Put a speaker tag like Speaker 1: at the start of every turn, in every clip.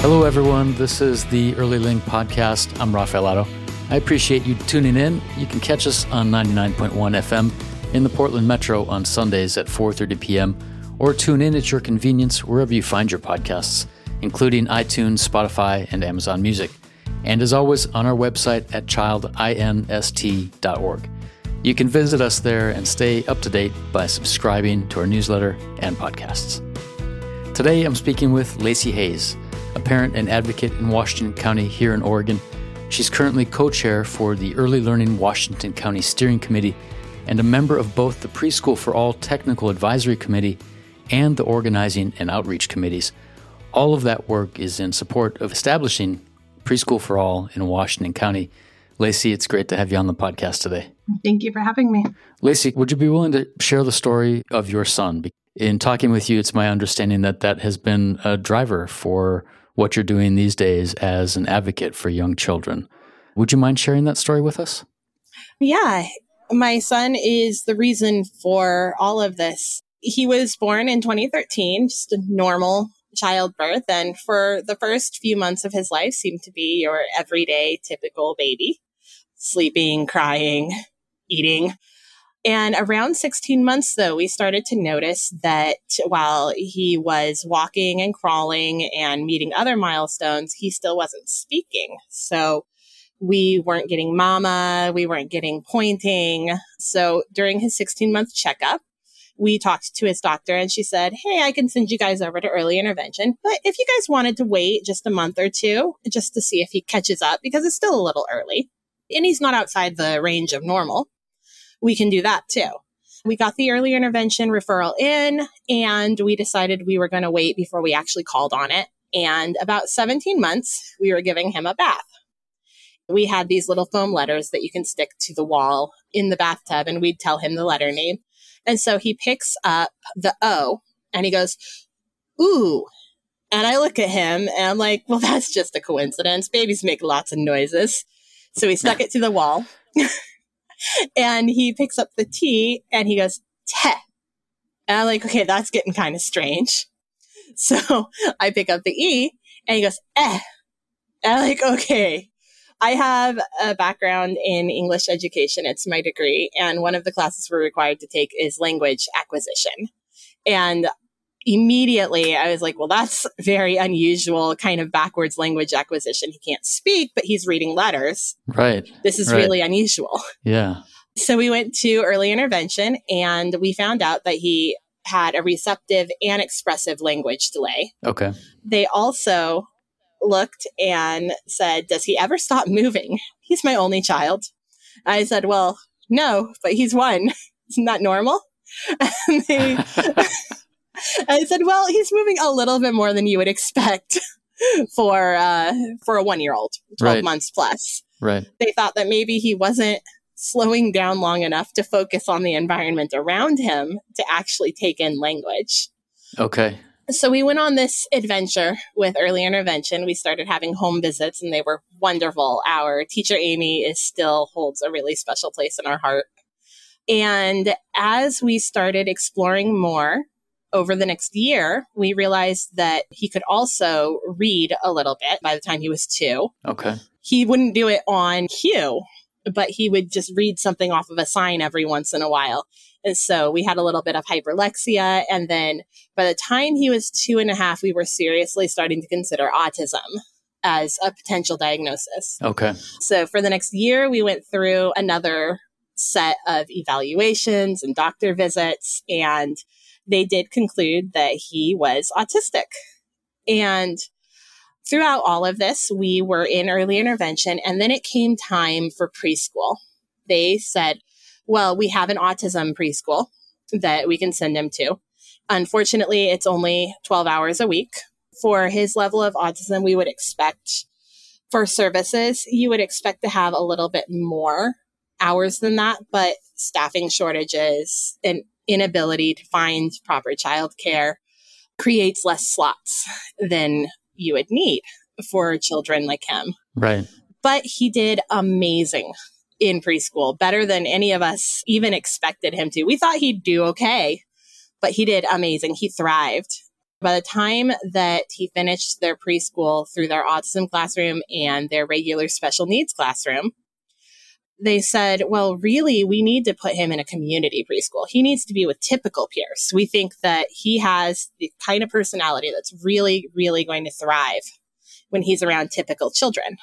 Speaker 1: Hello, everyone. This is the Early Link Podcast. I'm Rafael Otto. I appreciate you tuning in. You can catch us on 99.1 FM in the Portland Metro on Sundays at 4:30 p.m. or tune in at your convenience wherever you find your podcasts, including iTunes, Spotify, and Amazon Music. And as always, on our website at childinst.org. You can visit us there and stay up to date by subscribing to our newsletter and podcasts. Today, I'm speaking with Lacey Hays a parent and advocate in Washington County here in Oregon. She's currently co chair for the Early Learning Washington County Steering Committee and a member of both the Preschool for All Technical Advisory Committee and the Organizing and Outreach Committees. All of that work is in support of establishing Preschool for All in Washington County. Lacey, it's great to have you on the podcast today.
Speaker 2: Thank you for having me.
Speaker 1: Lacey, would you be willing to share the story of your son? In talking with you, it's my understanding that that has been a driver for what you're doing these days as an advocate for young children. Would you mind sharing that story with us?
Speaker 2: Yeah. My son is the reason for all of this. He was born in 2013, just a normal childbirth. And for the first few months of his life seemed to be your everyday typical baby, sleeping, crying, eating. And around 16 months, though, we started to notice that while he was walking and crawling and meeting other milestones, he still wasn't speaking. So we weren't getting mama, we weren't getting pointing. So during his 16 month checkup, we talked to his doctor and she said, Hey, I can send you guys over to early intervention. But if you guys wanted to wait just a month or two just to see if he catches up, because it's still a little early and he's not outside the range of normal, we can do that too. We got the early intervention referral in and we decided we were going to wait before we actually called on it. And about 17 months, we were giving him a bath. We had these little foam letters that you can stick to the wall in the bathtub and we'd tell him the letter name. And so he picks up the O and he goes, Ooh. And I look at him and I'm like, well, that's just a coincidence. Babies make lots of noises. So we stuck it to the wall. and he picks up the T and he goes, te. And I'm like, okay, that's getting kind of strange. So I pick up the E and he goes, eh. And I'm like, okay. I have a background in English education. It's my degree. And one of the classes we're required to take is language acquisition. And immediately I was like, well, that's very unusual kind of backwards language acquisition. He can't speak, but he's reading letters.
Speaker 1: Right.
Speaker 2: This is
Speaker 1: right.
Speaker 2: really unusual.
Speaker 1: Yeah.
Speaker 2: So we went to early intervention and we found out that he had a receptive and expressive language delay.
Speaker 1: Okay.
Speaker 2: They also looked and said, Does he ever stop moving? He's my only child. I said, Well, no, but he's one. Isn't that normal? And they I said, well, he's moving a little bit more than you would expect for uh, for a one year old, twelve right. months plus.
Speaker 1: Right.
Speaker 2: They thought that maybe he wasn't slowing down long enough to focus on the environment around him to actually take in language.
Speaker 1: Okay.
Speaker 2: So we went on this adventure with early intervention. We started having home visits and they were wonderful. Our teacher Amy is still holds a really special place in our heart. And as we started exploring more, over the next year, we realized that he could also read a little bit by the time he was two.
Speaker 1: Okay.
Speaker 2: He wouldn't do it on cue, but he would just read something off of a sign every once in a while. And so we had a little bit of hyperlexia. And then by the time he was two and a half, we were seriously starting to consider autism as a potential diagnosis.
Speaker 1: Okay.
Speaker 2: So for the next year, we went through another set of evaluations and doctor visits and they did conclude that he was autistic. And throughout all of this, we were in early intervention, and then it came time for preschool. They said, Well, we have an autism preschool that we can send him to. Unfortunately, it's only 12 hours a week. For his level of autism, we would expect for services, you would expect to have a little bit more hours than that, but staffing shortages and inability to find proper childcare creates less slots than you would need for children like him.
Speaker 1: Right.
Speaker 2: But he did amazing in preschool, better than any of us even expected him to. We thought he'd do okay, but he did amazing. He thrived. By the time that he finished their preschool through their autism classroom and their regular special needs classroom, they said, well, really, we need to put him in a community preschool. He needs to be with typical peers. We think that he has the kind of personality that's really, really going to thrive when he's around typical children.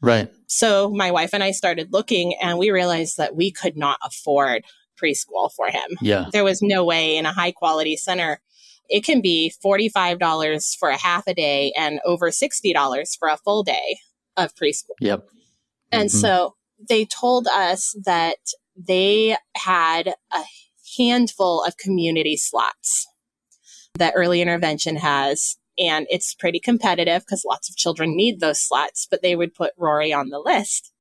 Speaker 1: Right.
Speaker 2: So my wife and I started looking and we realized that we could not afford preschool for him.
Speaker 1: Yeah.
Speaker 2: There was no way in a high quality center. It can be $45 for a half a day and over $60 for a full day of preschool.
Speaker 1: Yep.
Speaker 2: And
Speaker 1: Mhm.
Speaker 2: so they told us that they had a handful of community slots that early intervention has. And it's pretty competitive because lots of children need those slots, but they would put Rory on the list.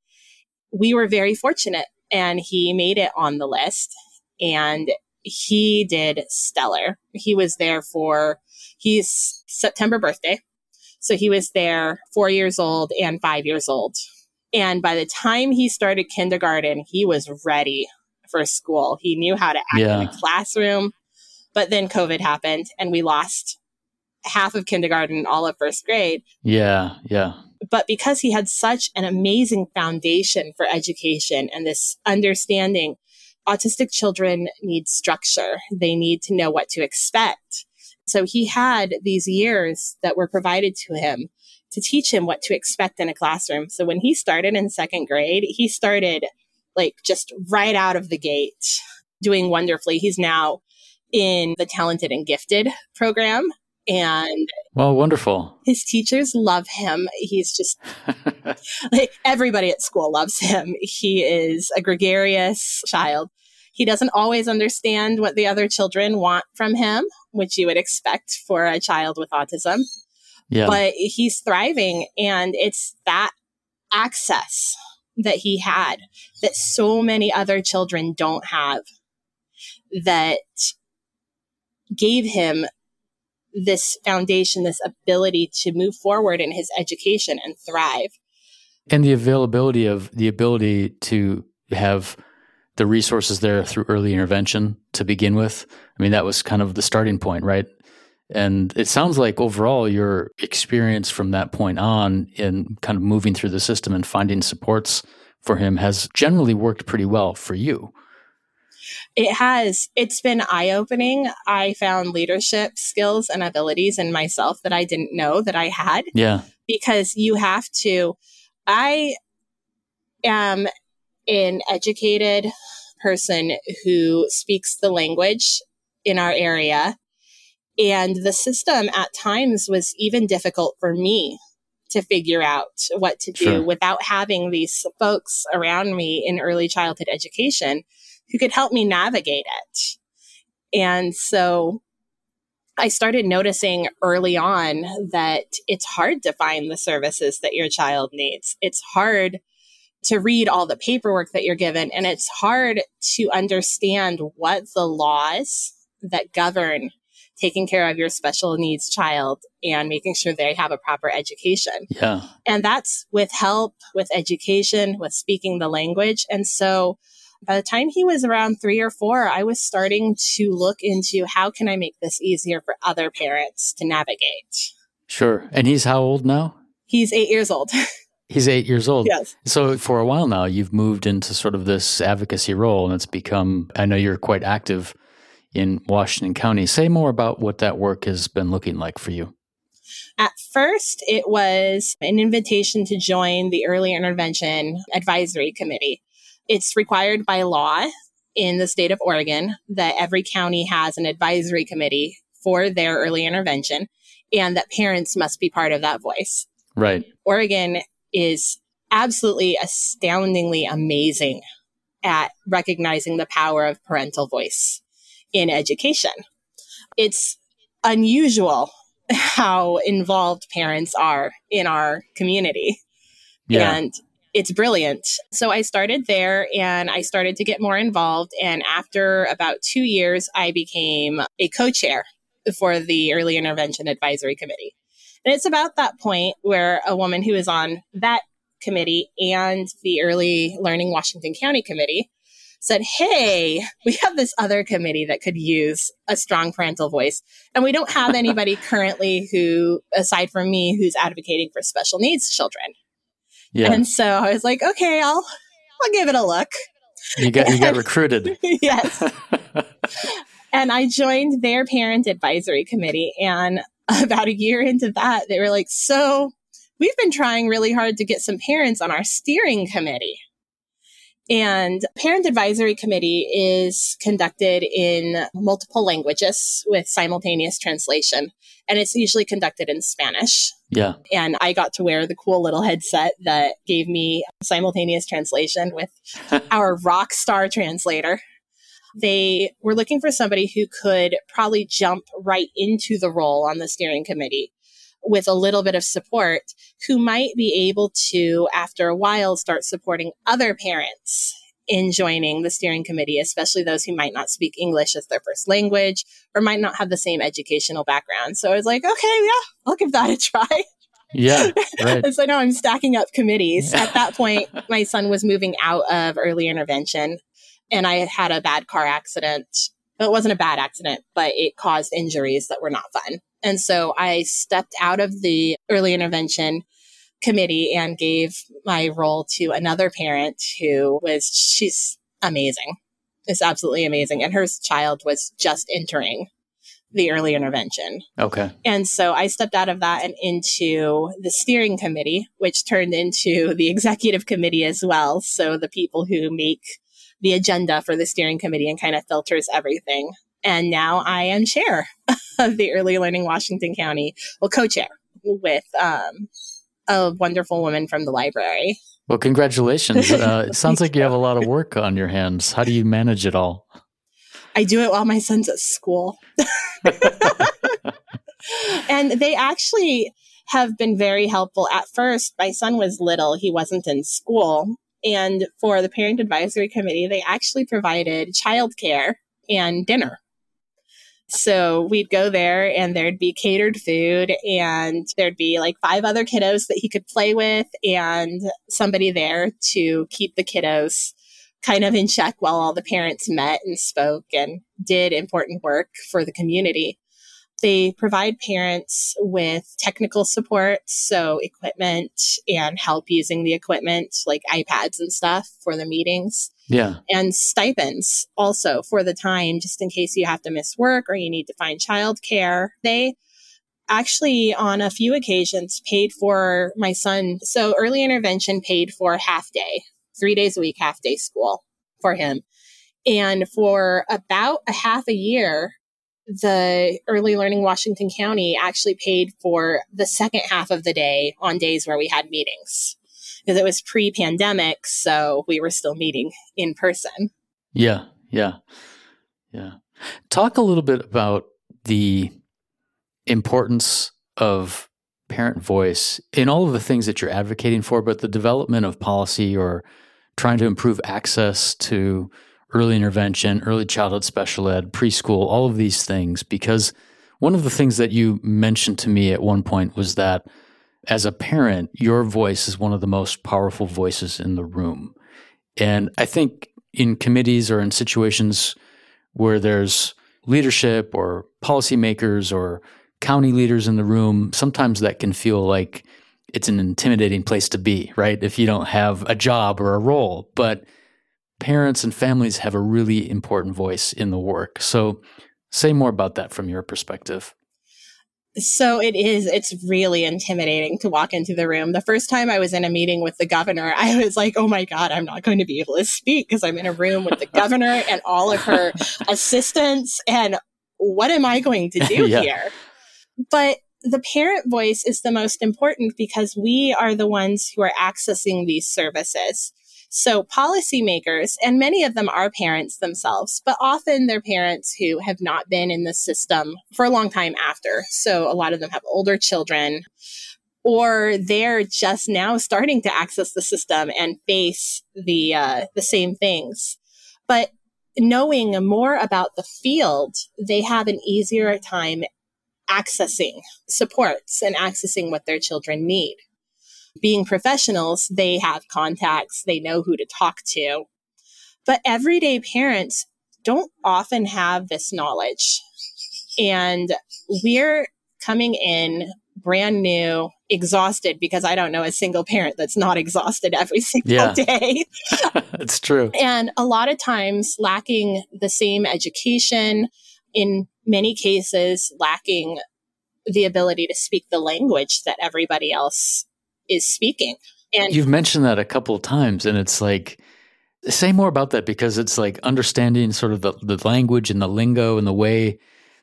Speaker 2: We were very fortunate and he made it on the list and he did stellar. He was there for, he's September birthday. So he was there four years old and five years old. And by the time he started kindergarten, he was ready for school. He knew how to act in
Speaker 1: Yeah.
Speaker 2: a classroom. But then COVID happened and we lost half of kindergarten and all of first grade.
Speaker 1: Yeah. Yeah.
Speaker 2: But because he had such an amazing foundation for education and this understanding, autistic children need structure. They need to know what to expect. So he had these years that were provided to him to teach him what to expect in a classroom. So when he started in second grade, he started like just right out of the gate doing wonderfully. He's now in the talented and gifted program and
Speaker 1: Well, wonderful.
Speaker 2: his teachers love him. He's just like everybody at school loves him. He is a gregarious child. He doesn't always understand what the other children want from him, which you would expect for a child with autism,
Speaker 1: yeah.
Speaker 2: but he's thriving and it's that access that he had that so many other children don't have that gave him this foundation, this ability to move forward in his education and thrive.
Speaker 1: and the availability of the ability to have the resources there through early intervention to begin with. I mean, that was kind of the starting point, right? And it sounds like overall your experience from that point on in kind of moving through the system and finding supports for him has generally worked pretty well for you.
Speaker 2: It has, it's been eye opening. I found leadership skills and abilities in myself that I didn't know that I had
Speaker 1: Yeah.
Speaker 2: because you have to. I am an educated person who speaks the language in our area. And the system at times was even difficult for me to figure out what to do
Speaker 1: Sure.
Speaker 2: without having these folks around me in early childhood education who could help me navigate it. And so I started noticing early on that it's hard to find the services that your child needs. It's hard to read all the paperwork that you're given, and it's hard to understand what the laws that govern taking care of your special needs child and making sure they have a proper education.
Speaker 1: Yeah.
Speaker 2: And that's with help, with education, with speaking the language. And so by the time he was around three or four, I was starting to look into how can I make this easier for other parents to navigate.
Speaker 1: Sure. And he's how old now?
Speaker 2: He's eight years old.
Speaker 1: He's eight years old.
Speaker 2: yes.
Speaker 1: So for a while now, you've moved into sort of this advocacy role, and it's become. I know you're quite active in Washington County. Say more about what that work has been looking like for you.
Speaker 2: At first, it was an invitation to join the Early Intervention Advisory Committee. It's required by law in the state of Oregon that every county has an advisory committee for their early intervention and that parents must be part of that voice.
Speaker 1: Right.
Speaker 2: Oregon is absolutely astoundingly amazing at recognizing the power of parental voice in education. It's unusual how involved parents are in our community.
Speaker 1: Yeah.
Speaker 2: And it's brilliant. So I started there and I started to get more involved. And after about two years, I became a co chair for the Early Intervention Advisory Committee. And it's about that point where a woman who is on that committee and the Early Learning Washington County Committee said, Hey, we have this other committee that could use a strong parental voice. And we don't have anybody currently who, aside from me, who's advocating for special needs children. Yeah. And so I was like, okay, I'll, I'll give it a look.
Speaker 1: You got, you got recruited.
Speaker 2: yes. and I joined their parent advisory committee. And about a year into that, they were like, so we've been trying really hard to get some parents on our steering committee. And Parent Advisory Committee is conducted in multiple languages with simultaneous translation. And it's usually conducted in Spanish.
Speaker 1: Yeah.
Speaker 2: And I got to wear the cool little headset that gave me simultaneous translation with our rock star translator. They were looking for somebody who could probably jump right into the role on the steering committee with a little bit of support who might be able to, after a while, start supporting other parents in joining the steering committee, especially those who might not speak English as their first language or might not have the same educational background. So I was like, okay, yeah, I'll give that a try.
Speaker 1: Yeah. Right.
Speaker 2: so now I'm stacking up committees. At that point, my son was moving out of early intervention and I had a bad car accident. It wasn't a bad accident, but it caused injuries that were not fun. And so I stepped out of the early intervention committee and gave my role to another parent who was, she's amazing. It's absolutely amazing. And her child was just entering the early intervention.
Speaker 1: Okay.
Speaker 2: And so I stepped out of that and into the steering committee, which turned into the executive committee as well. So the people who make the agenda for the steering committee and kind of filters everything. And now I am chair of the Early Learning Washington County, well, co chair with um, a wonderful woman from the library.
Speaker 1: Well, congratulations. Uh, it sounds like you have a lot of work on your hands. How do you manage it all?
Speaker 2: I do it while my son's at school. and they actually have been very helpful. At first, my son was little, he wasn't in school. And for the parent advisory committee, they actually provided childcare and dinner so we'd go there and there'd be catered food and there'd be like five other kiddos that he could play with and somebody there to keep the kiddos kind of in check while all the parents met and spoke and did important work for the community. They provide parents with technical support, so equipment and help using the equipment like iPads and stuff for the meetings.
Speaker 1: Yeah.
Speaker 2: And stipends also for the time, just in case you have to miss work or you need to find childcare. They actually, on a few occasions, paid for my son. So early intervention paid for half day, three days a week, half day school for him. And for about a half a year, the early learning Washington County actually paid for the second half of the day on days where we had meetings because it was pre pandemic. So we were still meeting in person.
Speaker 1: Yeah. Yeah. Yeah. Talk a little bit about the importance of parent voice in all of the things that you're advocating for, but the development of policy or trying to improve access to early intervention, early childhood special ed, preschool, all of these things. Because one of the things that you mentioned to me at one point was that as a parent, your voice is one of the most powerful voices in the room. And I think in committees or in situations where there's leadership or policymakers or county leaders in the room, sometimes that can feel like it's an intimidating place to be, right? If you don't have a job or a role. But parents and families have a really important voice in the work. So, say more about that from your perspective.
Speaker 2: So it is, it's really intimidating to walk into the room. The first time I was in a meeting with the governor, I was like, oh my God, I'm not going to be able to speak because I'm in a room with the governor and all of her assistants. And what am I going to do yeah. here? But the parent voice is the most important because we are the ones who are accessing these services. So policymakers, and many of them are parents themselves, but often they're parents who have not been in the system for a long time after. So a lot of them have older children or they're just now starting to access the system and face the uh, the same things. But knowing more about the field, they have an easier time accessing supports and accessing what their children need being professionals, they have contacts, they know who to talk to. But everyday parents don't often have this knowledge. And we're coming in brand new, exhausted because I don't know a single parent that's not exhausted every single yeah. day.
Speaker 1: it's true.
Speaker 2: And a lot of times lacking the same education, in many cases, lacking the ability to speak the language that everybody else is speaking.
Speaker 1: And you've mentioned that a couple of times, and it's like, say more about that because it's like understanding sort of the, the language and the lingo and the way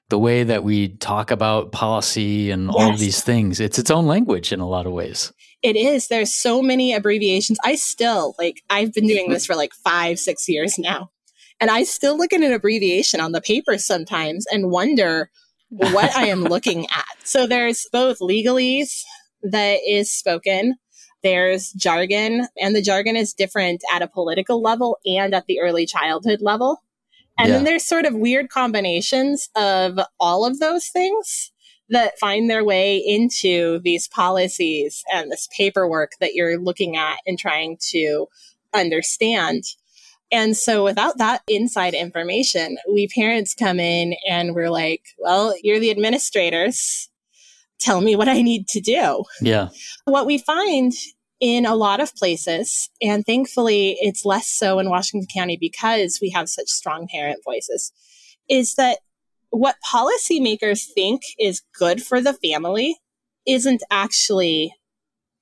Speaker 1: the way that we talk about policy and yes. all these things. It's its own language in a lot of ways.
Speaker 2: It is. There's so many abbreviations. I still like I've been doing this for like five, six years now. And I still look at an abbreviation on the paper sometimes and wonder what I am looking at. So there's both legalese that is spoken. There's jargon, and the jargon is different at a political level and at the early childhood level. And yeah. then there's sort of weird combinations of all of those things that find their way into these policies and this paperwork that you're looking at and trying to understand. And so without that inside information, we parents come in and we're like, well, you're the administrators. Tell me what I need to do.
Speaker 1: Yeah.
Speaker 2: What we find in a lot of places, and thankfully it's less so in Washington County because we have such strong parent voices, is that what policymakers think is good for the family isn't actually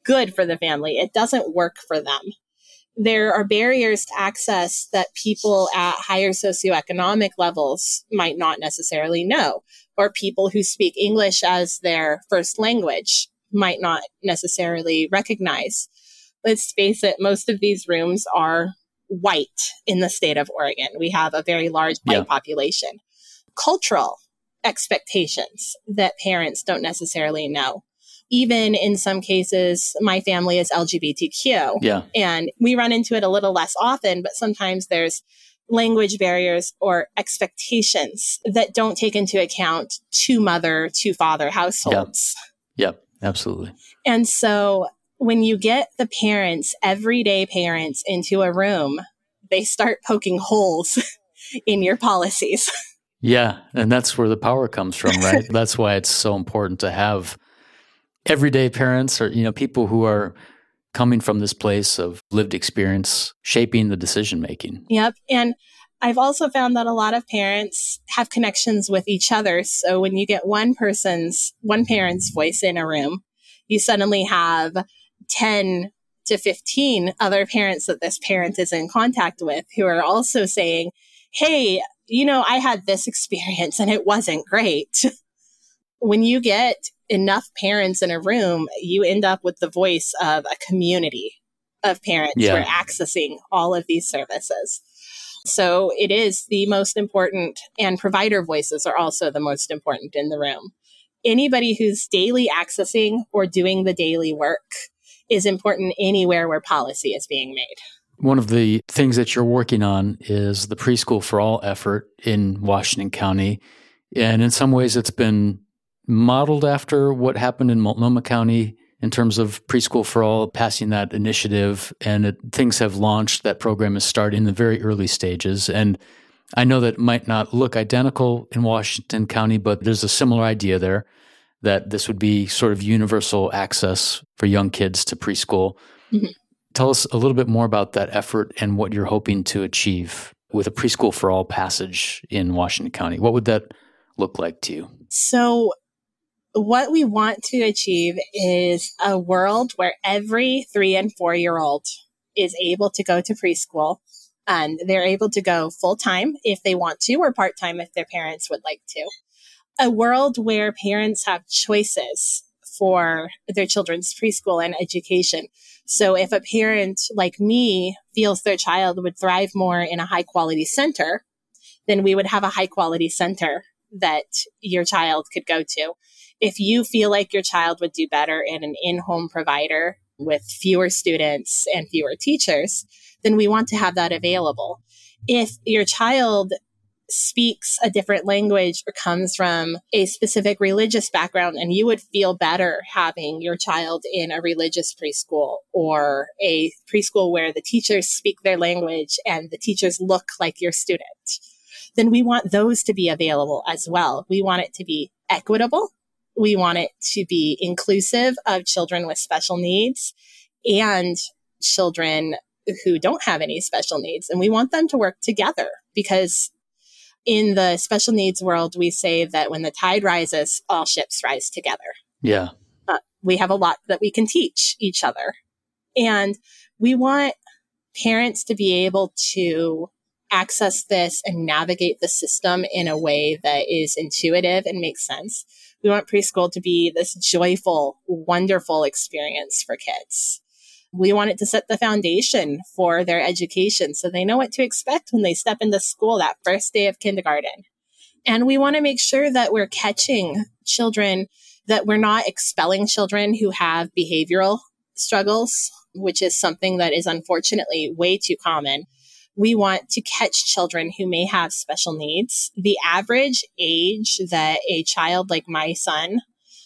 Speaker 2: good for the family. It doesn't work for them there are barriers to access that people at higher socioeconomic levels might not necessarily know, or people who speak English as their first language might not necessarily recognize. Let's face it, most of these rooms are white in the state of Oregon. We have a very large white yeah. population. Cultural expectations that parents don't necessarily know even in some cases, my family is LGBTQ.
Speaker 1: Yeah.
Speaker 2: And we run into it a little less often, but sometimes there's language barriers or expectations that don't take into account two mother, two father households.
Speaker 1: Yep, yep absolutely.
Speaker 2: And so when you get the parents, everyday parents, into a room, they start poking holes in your policies.
Speaker 1: Yeah, and that's where the power comes from, right? that's why it's so important to have everyday parents or you know people who are coming from this place of lived experience shaping the decision making.
Speaker 2: Yep. And I've also found that a lot of parents have connections with each other. So when you get one person's, one parent's voice in a room, you suddenly have 10 to 15 other parents that this parent is in contact with who are also saying, Hey, you know, I had this experience and it wasn't great. when you get enough parents in a room, you end up with the voice of a community of parents yeah. who are accessing all of these services. So it is the most important, and provider voices are also the most important in the room. Anybody who's daily accessing or doing the daily work is important anywhere where policy is being made.
Speaker 1: One of the things that you're working on is the Preschool for All effort in Washington County. And in some ways, it's been modeled after what happened in Multnomah County in terms of preschool for all, passing that initiative, and it, things have launched. That program is starting in the very early stages, and I know that might not look identical in Washington County, but there's a similar idea there that this would be sort of universal access for young kids to preschool. Mm-hmm. Tell us a little bit more about that effort and what you're hoping to achieve with a preschool for all passage in Washington County. What would that look like to you?
Speaker 2: So, what we want to achieve is a world where every three and four year old is able to go to preschool and they're able to go full time if they want to or part time if their parents would like to. A world where parents have choices for their children's preschool and education. So if a parent like me feels their child would thrive more in a high quality center, then we would have a high quality center that your child could go to if you feel like your child would do better in an in-home provider with fewer students and fewer teachers, then we want to have that available. If your child speaks a different language or comes from a specific religious background and you would feel better having your child in a religious preschool or a preschool where the teachers speak their language and the teachers look like your student then we want those to be available as well we want it to be equitable we want it to be inclusive of children with special needs and children who don't have any special needs and we want them to work together because in the special needs world, we say that when the tide rises, all ships rise together.
Speaker 1: Yeah.
Speaker 2: Uh, we have a lot that we can teach each other. And we want parents to be able to access this and navigate the system in a way that is intuitive and makes sense. We want preschool to be this joyful, wonderful experience for kids. We want it to set the foundation for their education so they know what to expect when they step into school that first day of kindergarten. And we want to make sure that we're catching children, that we're not expelling children who have behavioral struggles, which is something that is unfortunately way too common. We want to catch children who may have special needs. The average age that a child like my son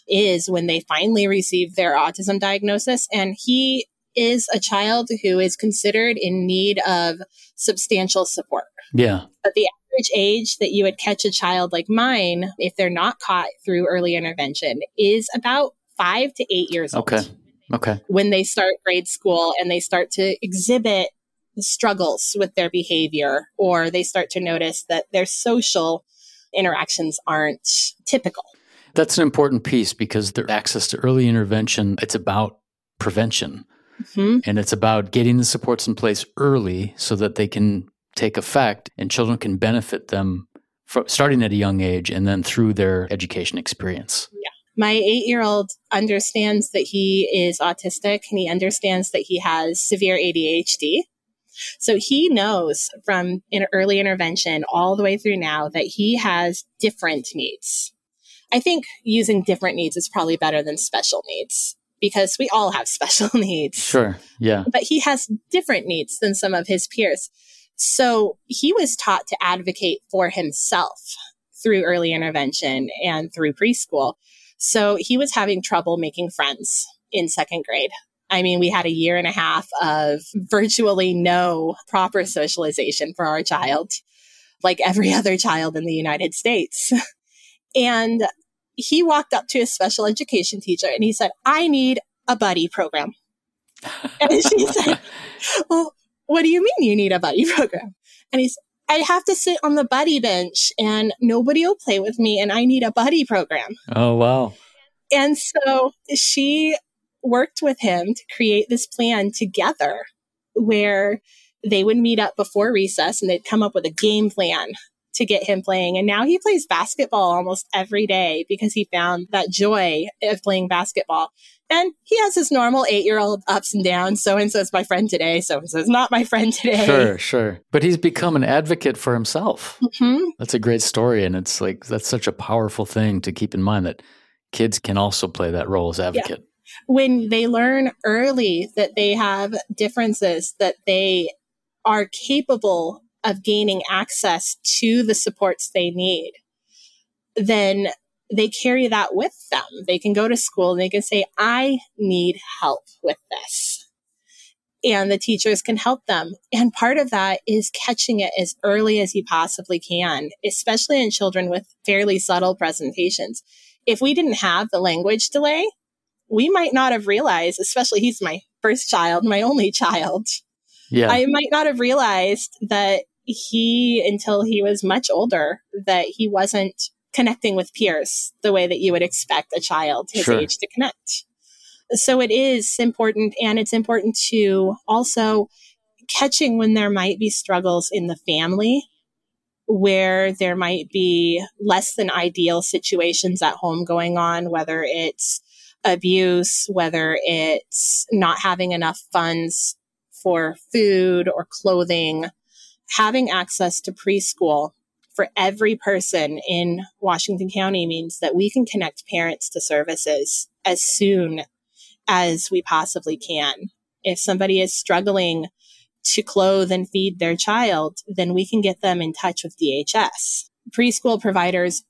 Speaker 2: is when they finally receive their autism diagnosis. And he is a child who is considered in need of substantial support.
Speaker 1: Yeah.
Speaker 2: But the average age that you would catch a child like mine, if they're not caught through early intervention, is about five to eight years
Speaker 1: okay.
Speaker 2: old. Okay.
Speaker 1: Okay.
Speaker 2: When they start grade school and they start to exhibit struggles with their behavior, or they start to notice that their social interactions aren't typical.
Speaker 1: That's an important piece because the access to early intervention, it's about prevention. Mm-hmm. And it's about getting the supports in place early so that they can take effect and children can benefit them from starting at a young age and then through their education experience.
Speaker 2: Yeah. My eight year old understands that he is autistic and he understands that he has severe ADHD. So he knows from an early intervention all the way through now that he has different needs. I think using different needs is probably better than special needs because we all have special needs.
Speaker 1: Sure. Yeah.
Speaker 2: But he has different needs than some of his peers. So he was taught to advocate for himself through early intervention and through preschool. So he was having trouble making friends in second grade. I mean, we had a year and a half of virtually no proper socialization for our child, like every other child in the United States. and he walked up to a special education teacher and he said, I need a buddy program. and she said, Well, what do you mean you need a buddy program? And he's, I have to sit on the buddy bench and nobody will play with me and I need a buddy program.
Speaker 1: Oh, wow.
Speaker 2: And so she worked with him to create this plan together where they would meet up before recess and they'd come up with a game plan to get him playing. And now he plays basketball almost every day because he found that joy of playing basketball. And he has his normal eight year old ups and downs. So and so is my friend today. So and so is not my friend today.
Speaker 1: Sure, sure. But he's become an advocate for himself. Mm-hmm. That's a great story. And it's like, that's such a powerful thing to keep in mind that kids can also play that role as advocate. Yeah.
Speaker 2: When they learn early that they have differences, that they are capable of gaining access to the supports they need, then they carry that with them. They can go to school and they can say, I need help with this. And the teachers can help them. And part of that is catching it as early as you possibly can, especially in children with fairly subtle presentations. If we didn't have the language delay, we might not have realized, especially he's my first child, my only child. Yeah. I might not have realized that he, until he was much older, that he wasn't connecting with peers the way that you would expect a child his sure. age to connect. So it is important, and it's important to also catching when there might be struggles in the family where there might be less than ideal situations at home going on, whether it's abuse, whether it's not having enough funds for food or clothing, having access to preschool for every person in Washington County means that we can connect parents to services as soon as we possibly can. If somebody is struggling to clothe and feed their child, then we can get them in touch with DHS. Preschool providers,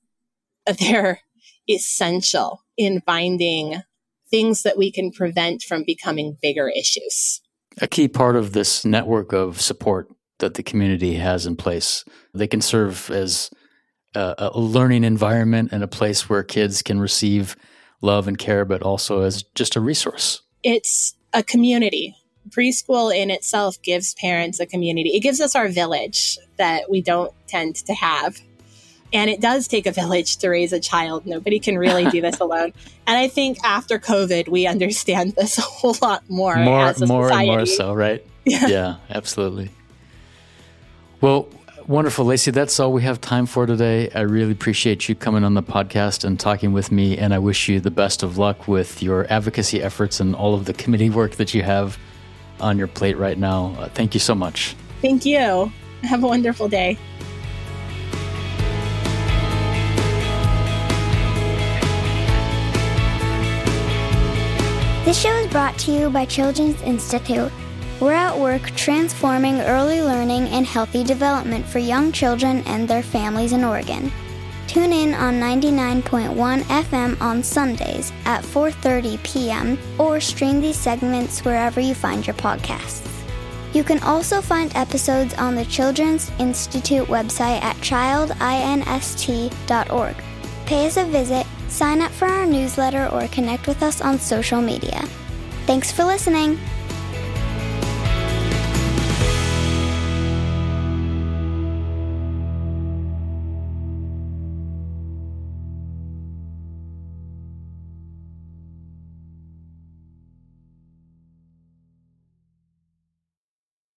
Speaker 2: they're essential in finding things that we can prevent from becoming bigger issues.
Speaker 1: A key part of this network of support that the community has in place, they can serve as a, a learning environment and a place where kids can receive love and care, but also as just a resource.
Speaker 2: It's a community. Preschool in itself gives parents a community. It gives us our village that we don't tend to have. And it does take a village to raise a child. Nobody can really do this alone. And I think after COVID, we understand this a whole lot more.
Speaker 1: More, more and more so, right?
Speaker 2: Yeah.
Speaker 1: yeah, absolutely. Well, wonderful, Lacey. That's all we have time for today. I really appreciate you coming on the podcast and talking with me. And I wish you the best of luck with your advocacy efforts and all of the committee work that you have on your plate right now. Uh, thank you so much.
Speaker 2: Thank you. Have a wonderful day.
Speaker 3: This show is brought to you by Children's Institute. We're at work transforming early learning and healthy development for young children and their families in Oregon. Tune in on 99.1 FM on Sundays at 4:30 p.m. or stream these segments wherever you find your podcasts. You can also find episodes on the Children's Institute website at childinst.org. Pay us a visit sign up for our newsletter, or connect with us on social media. Thanks for listening.